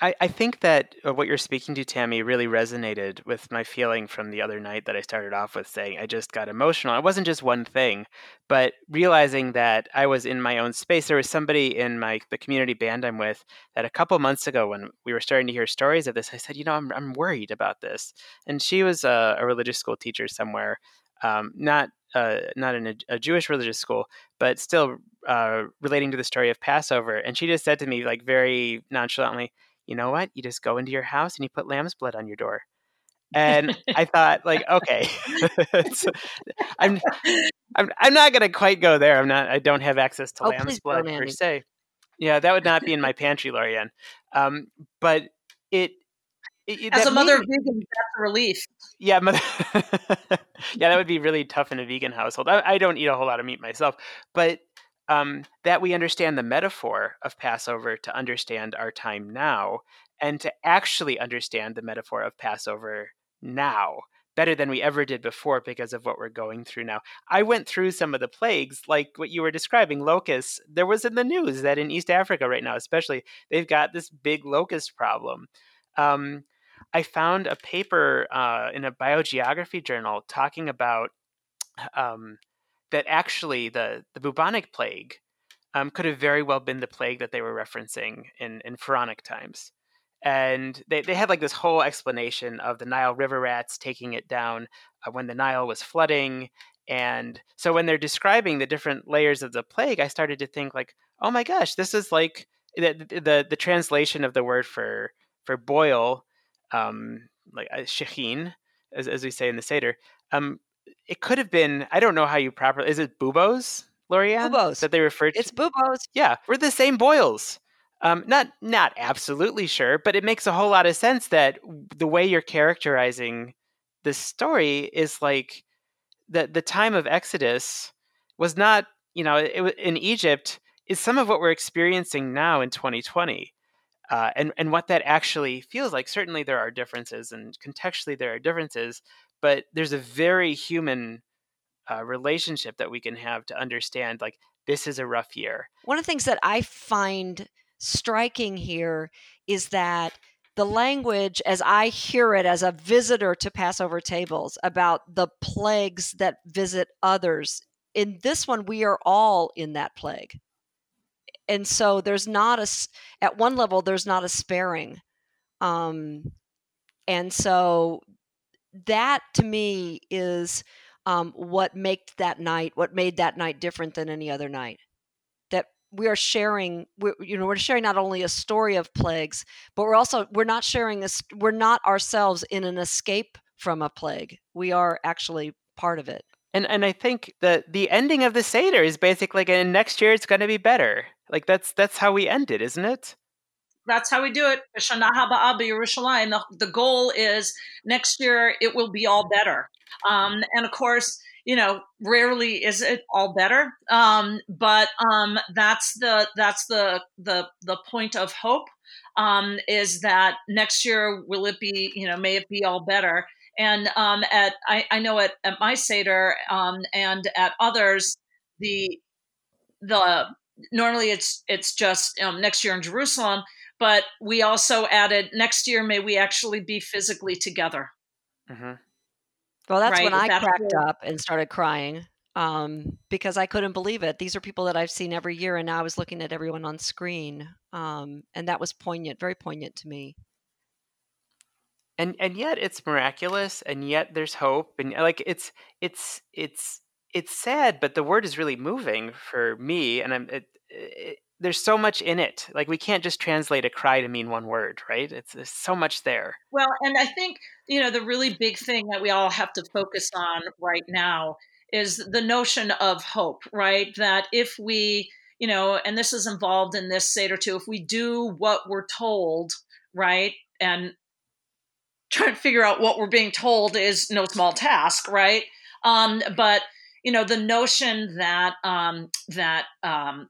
I, I think that uh, what you're speaking to, Tammi, really resonated with my feeling from the other night that I started off with saying I just got emotional. It wasn't just one thing, but realizing that I was in my own space. There was somebody in my the community band I'm with that a couple months ago, when we were starting to hear stories of this, I said, you know, I'm I'm worried about this. And she was a, a religious school teacher somewhere, um, not uh, not in a, a, Jewish religious school, but still uh, relating to the story of Passover. And she just said to me, like very nonchalantly, "You know what? You just go into your house and you put lamb's blood on your door." And *laughs* I thought, like, okay, *laughs* *laughs* I'm, I'm, I'm not gonna quite go there. I'm not. I don't have access to oh, lamb's blood per se. Yeah, that would not be in my pantry, Lori Anne. Um, but it as a mother of vegan, that's a relief. Yeah, mother, yeah, that would be really tough in a vegan household. I, I don't eat a whole lot of meat myself, but um, that we understand the metaphor of Passover to understand our time now, and to actually understand the metaphor of Passover now better than we ever did before because of what we're going through now. I went through some of the plagues, like what you were describing, locusts. There was in the news that in East Africa right now, especially, they've got this big locust problem. Um, I found a paper uh, in a biogeography journal talking about um, that actually the, the bubonic plague um, could have very well been the plague that they were referencing in, in pharaonic times. And they, they had like this whole explanation of the Nile river rats taking it down uh, when the Nile was flooding. And so when they're describing the different layers of the plague, I started to think like, oh my gosh, this is like the, the, the translation of the word for for boil um, like uh, as, as we say in the Seder. Um, it could have been, I don't know how you properly, is it buboes, Lori Anne? Buboes. That they refer to? It's buboes. Yeah, we're the same boils. Um, not not absolutely sure, but it makes a whole lot of sense that the way you're characterizing the story is like that the time of Exodus was not, you know, it, in Egypt is some of what we're experiencing now in 2020 uh, and and what that actually feels like. Certainly, there are differences, and contextually there are differences, but there's a very human uh, relationship that we can have to understand like this is a rough year. One of the things that I find striking here is that the language, as I hear it as a visitor to Passover tables, about the plagues that visit others. In this one, we are all in that plague and so there's not a at one level there's not a sparing um, and so that to me is um, what made that night what made that night different than any other night that we are sharing we, you know we're sharing not only a story of plagues but we're also we're not sharing this we're not ourselves in an escape from a plague we are actually part of it And and I think that the ending of the Seder is basically like, and next year it's going to be better. Like that's that's how we end it, isn't it? That's how we do it. The, the goal is next year it will be all better. Um, and of course, you know, rarely is it all better. Um, but um, that's the that's the the the point of hope um, is that next year will it be you know may it be all better and um, at I, I, know at, at my seder um, and at others the the normally it's it's just um, next year in jerusalem but we also added next year may we actually be physically together mm-hmm. well that's right? when i that's cracked up and started crying um, because I couldn't believe it. These are people that I've seen every year, and now I was looking at everyone on screen, um, and that was poignant, very poignant to me. And and yet it's miraculous, and yet there's hope, and like it's it's it's it's sad, but the word is really moving for me, and I'm. It, it, there's so much in it. Like we can't just translate a cry to mean one word, right? It's there's so much there. Well, and I think you know the really big thing that we all have to focus on right now is the notion of hope, right? That if we, you know, and this is involved in this Seder too, if we do what we're told, right? And trying to figure out what we're being told is no small task, right? Um, but you know, the notion that um, that um,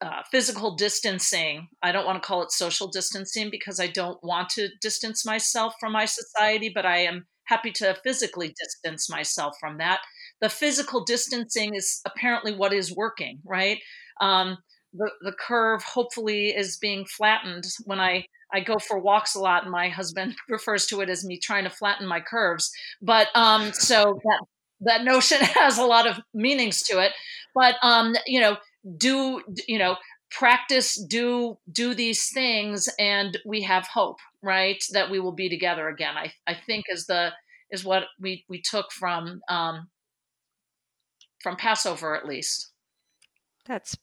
uh, physical distancing. I don't want to call it social distancing because I don't want to distance myself from my society, but I am happy to physically distance myself from that the physical distancing is apparently what is working, right? Um, the, the curve hopefully is being flattened when I, I go for walks a lot and my husband *laughs* refers to it as me trying to flatten my curves. But um, so that, that notion *laughs* has a lot of meanings to it. But, um, you know, do, you know, practice, do, do these things and we have hope, right? That we will be together again. I, I think is the, is what we, we took from um, from Passover at least. That's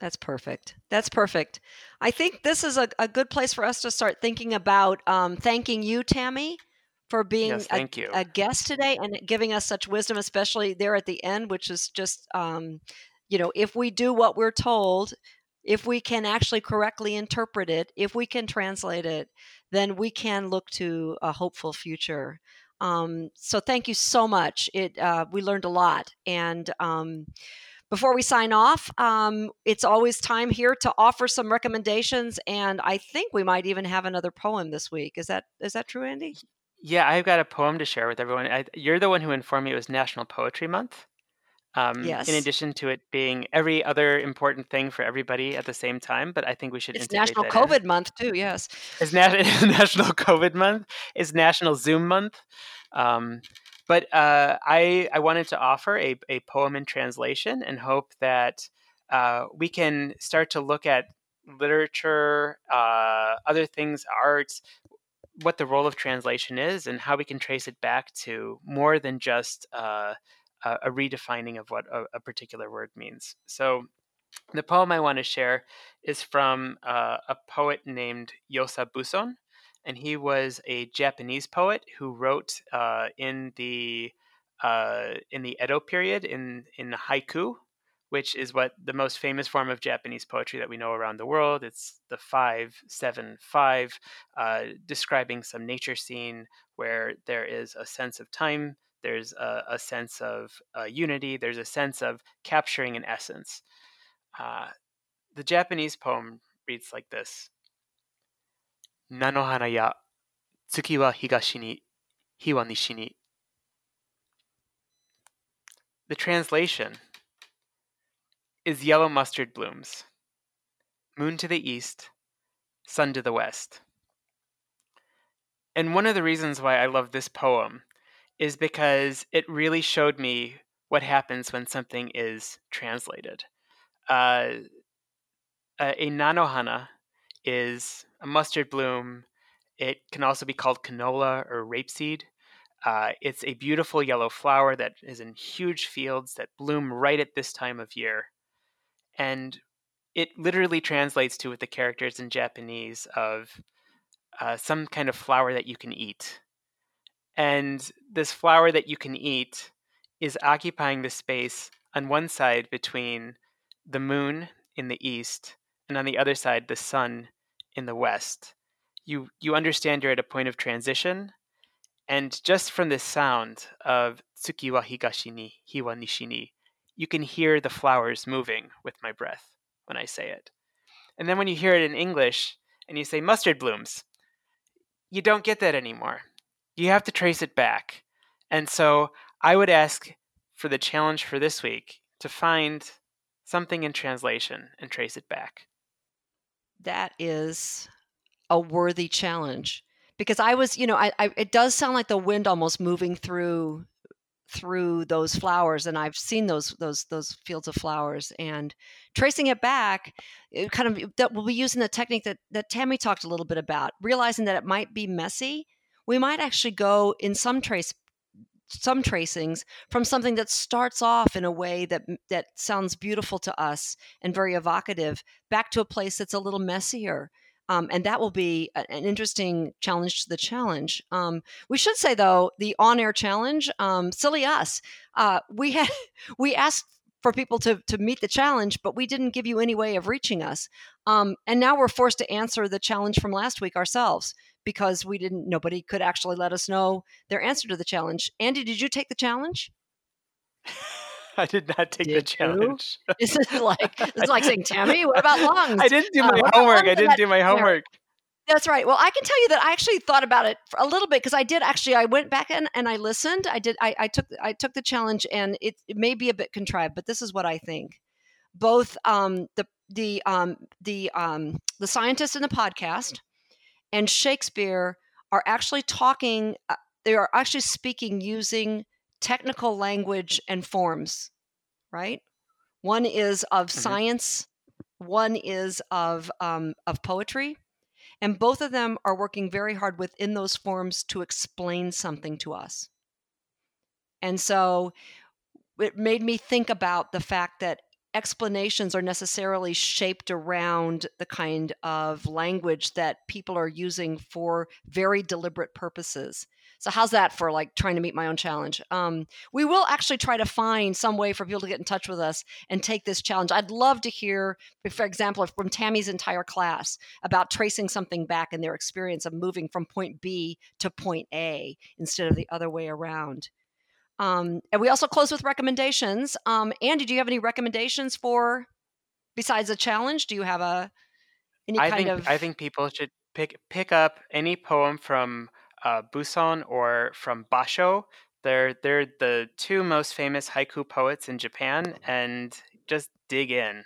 that's perfect. That's perfect. I think this is a, a good place for us to start thinking about um, thanking you, Tammy, for being yes, a, you. a, guest today and giving us such wisdom, especially there at the end, which is just, um, you know, if we do what we're told, if we can actually correctly interpret it, if we can translate it, then we can look to a hopeful future. Um, so thank you so much. It uh, we learned a lot. And um, before we sign off, um, it's always time here to offer some recommendations. And I think we might even have another poem this week. Is that is that true, Andy? Yeah, I've got a poem to share with everyone. I, you're the one who informed me it was National Poetry Month. Um, yes. In addition to it being every other important thing for everybody at the same time, but I think we should. It's National COVID in. Month too. Yes. It's Na- *laughs* National COVID Month. It's National Zoom Month. Um, but uh, I I wanted to offer a a poem in translation and hope that uh, we can start to look at literature, uh, other things, arts, what the role of translation is, and how we can trace it back to more than just uh, a, redefining of what a, a, particular word means. So, the poem I want to share is from uh, a poet named Yosa Buson, and he was a Japanese poet who wrote uh, in the uh, in the Edo period in in haiku, which is what the most famous form of Japanese poetry that we know around the world. It's the five seven five, uh, describing some nature scene where there is a sense of time there's a, a sense of uh, unity, there's a sense of capturing an essence. Uh, the Japanese poem reads like this Nanohana ya tsuki wa higashi ni, hi wa nishi ni. The translation is yellow mustard blooms, moon to the east, sun to the west. And one of the reasons why I love this poem is because it really showed me what happens when something is translated. Uh, a nanohana is a mustard bloom. It can also be called canola or rapeseed. Uh, it's a beautiful yellow flower that is in huge fields that bloom right at this time of year. And it literally translates to with the characters in Japanese of uh, some kind of flower that you can eat. And this flower that you can eat is occupying the space on one side between the moon in the east and on the other side the sun in the west. You you understand you're at a point of transition and just from this sound of tsuki wa ni, hiwa nishi ni, you can hear the flowers moving with my breath when I say it. And then when you hear it in English and you say mustard blooms, you don't get that anymore. You have to trace it back. And so I would ask for the challenge for this week to find something in translation and trace it back. That is a worthy challenge because I was, you know, I, I it does sound like the wind almost moving through through those flowers and I've seen those those those fields of flowers and tracing it back it kind of that we'll be using the technique that that Tammi talked a little bit about realizing that it might be messy we might actually go in some trace some tracings from something that starts off in a way that that sounds beautiful to us and very evocative back to a place that's a little messier um, and that will be an interesting challenge to the challenge. Um, we should say though, the on-air challenge, um, silly us, uh, we had *laughs* we asked for people to to meet the challenge, but we didn't give you any way of reaching us. Um, and now we're forced to answer the challenge from last week ourselves because we didn't. Nobody could actually let us know their answer to the challenge. Andy, did you take the challenge? *laughs* I did not take did the challenge. *laughs* Is it like *laughs* it's like saying, Tammi, what about lungs? I didn't do my uh, homework. I didn't do my homework. That's right. Well, I can tell you that I actually thought about it a little bit because I did actually. I went back in and I listened. I did. I, I took. I took the challenge, and it, it, may be a bit contrived, but this is what I think. Both um, the the um, the um, the scientist in the podcast and Shakespeare are actually talking. Uh, they are actually speaking using technical language and forms, right? One is of mm-hmm. science, one is of um, of poetry, and both of them are working very hard within those forms to explain something to us. And so it made me think about the fact that explanations are necessarily shaped around the kind of language that people are using for very deliberate purposes. So how's that for like trying to meet my own challenge? Um, we will actually try to find some way for people to get in touch with us and take this challenge. I'd love to hear, for example, from Tammi's entire class about tracing something back in their experience of moving from point B to point A instead of the other way around. Um, and we also close with recommendations. Um, Andy, do you have any recommendations for besides a challenge? Do you have a any I kind think, of? I think people should pick pick up any poem from uh, Buson or from Basho. They're they're the two most famous haiku poets in Japan, and just dig in.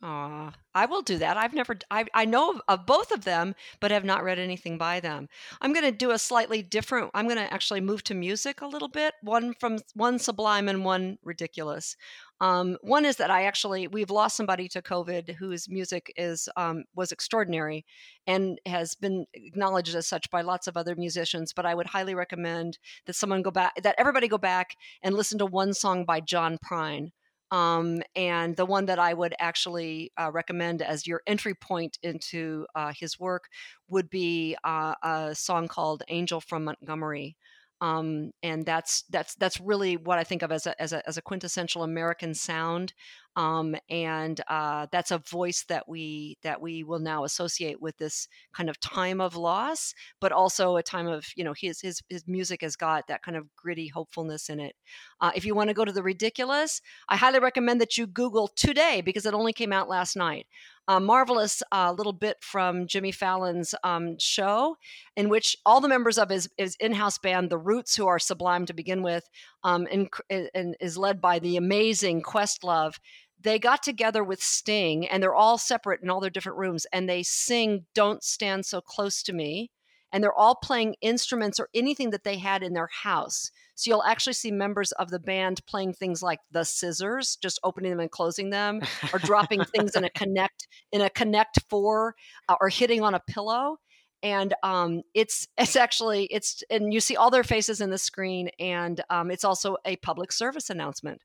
Aw, I will do that. I've never, I, I know of, of both of them, but have not read anything by them. I'm going to do a slightly different, I'm going to actually move to music a little bit, one from one sublime and one ridiculous. Um, one is that I actually, we've lost somebody to COVID whose music is, um, was extraordinary and has been acknowledged as such by lots of other musicians. But I would highly recommend that someone go back, that everybody go back and listen to one song by John Prine. Um, and the one that I would actually uh, recommend as your entry point into uh, his work would be uh, a song called "Angel from Montgomery." Um, and that's that's that's really what I think of as a as a, as a quintessential American sound. Um, and uh, that's a voice that we that we will now associate with this kind of time of loss, but also a time of you know his his his music has got that kind of gritty hopefulness in it. Uh, if you want to go to the ridiculous, I highly recommend that you Google today because it only came out last night a marvelous uh, little bit from Jimmy Fallon's um, show, in which all the members of his, his in-house band, the Roots, who are sublime to begin with, um, and, and, is led by the amazing Questlove. They got together with Sting, and they're all separate in all their different rooms, and they sing "Don't Stand So Close to Me." And they're all playing instruments or anything that they had in their house. So you'll actually see members of the band playing things like the scissors, just opening them and closing them, or dropping things in a *laughs* connect in a connect four, uh, or hitting on a pillow. And um, it's *laughs* it's actually it's and you see all their faces in the screen, and um, it's also a public service announcement.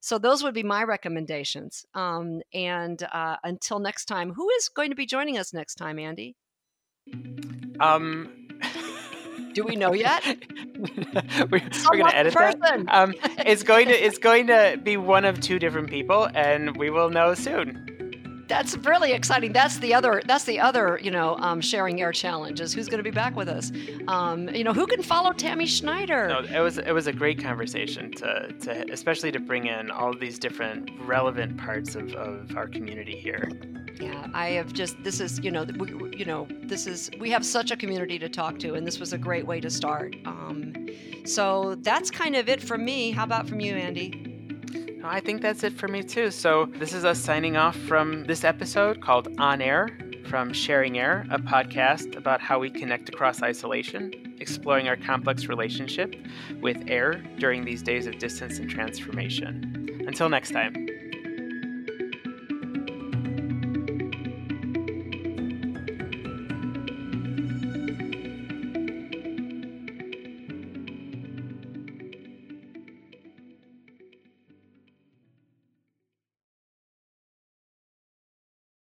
So those would be my recommendations. Um, and uh, until next time, who is going to be joining us next time, Andy? Um, Do we know yet? *laughs* we're, we're going to edit person. that. Um, it's going to it's going to be one of two different people, and we will know soon that's really exciting. That's the other. That's the other. You know, um, sharing air challenge is who's going to be back with us. Um, you know, who can follow Tammi Schneider? No, it was it was a great conversation to, to especially to bring in all these different relevant parts of, of our community here. Yeah, I have just this is you know we, you know this is we have such a community to talk to, and this was a great way to start. Um, so that's kind of it from me. How about from you, Andy? I think that's it for me too. So, this is us signing off from this episode called On Air from Sharing Air, a podcast about how we connect across isolation, exploring our complex relationship with air during these days of distance and transformation. Until next time.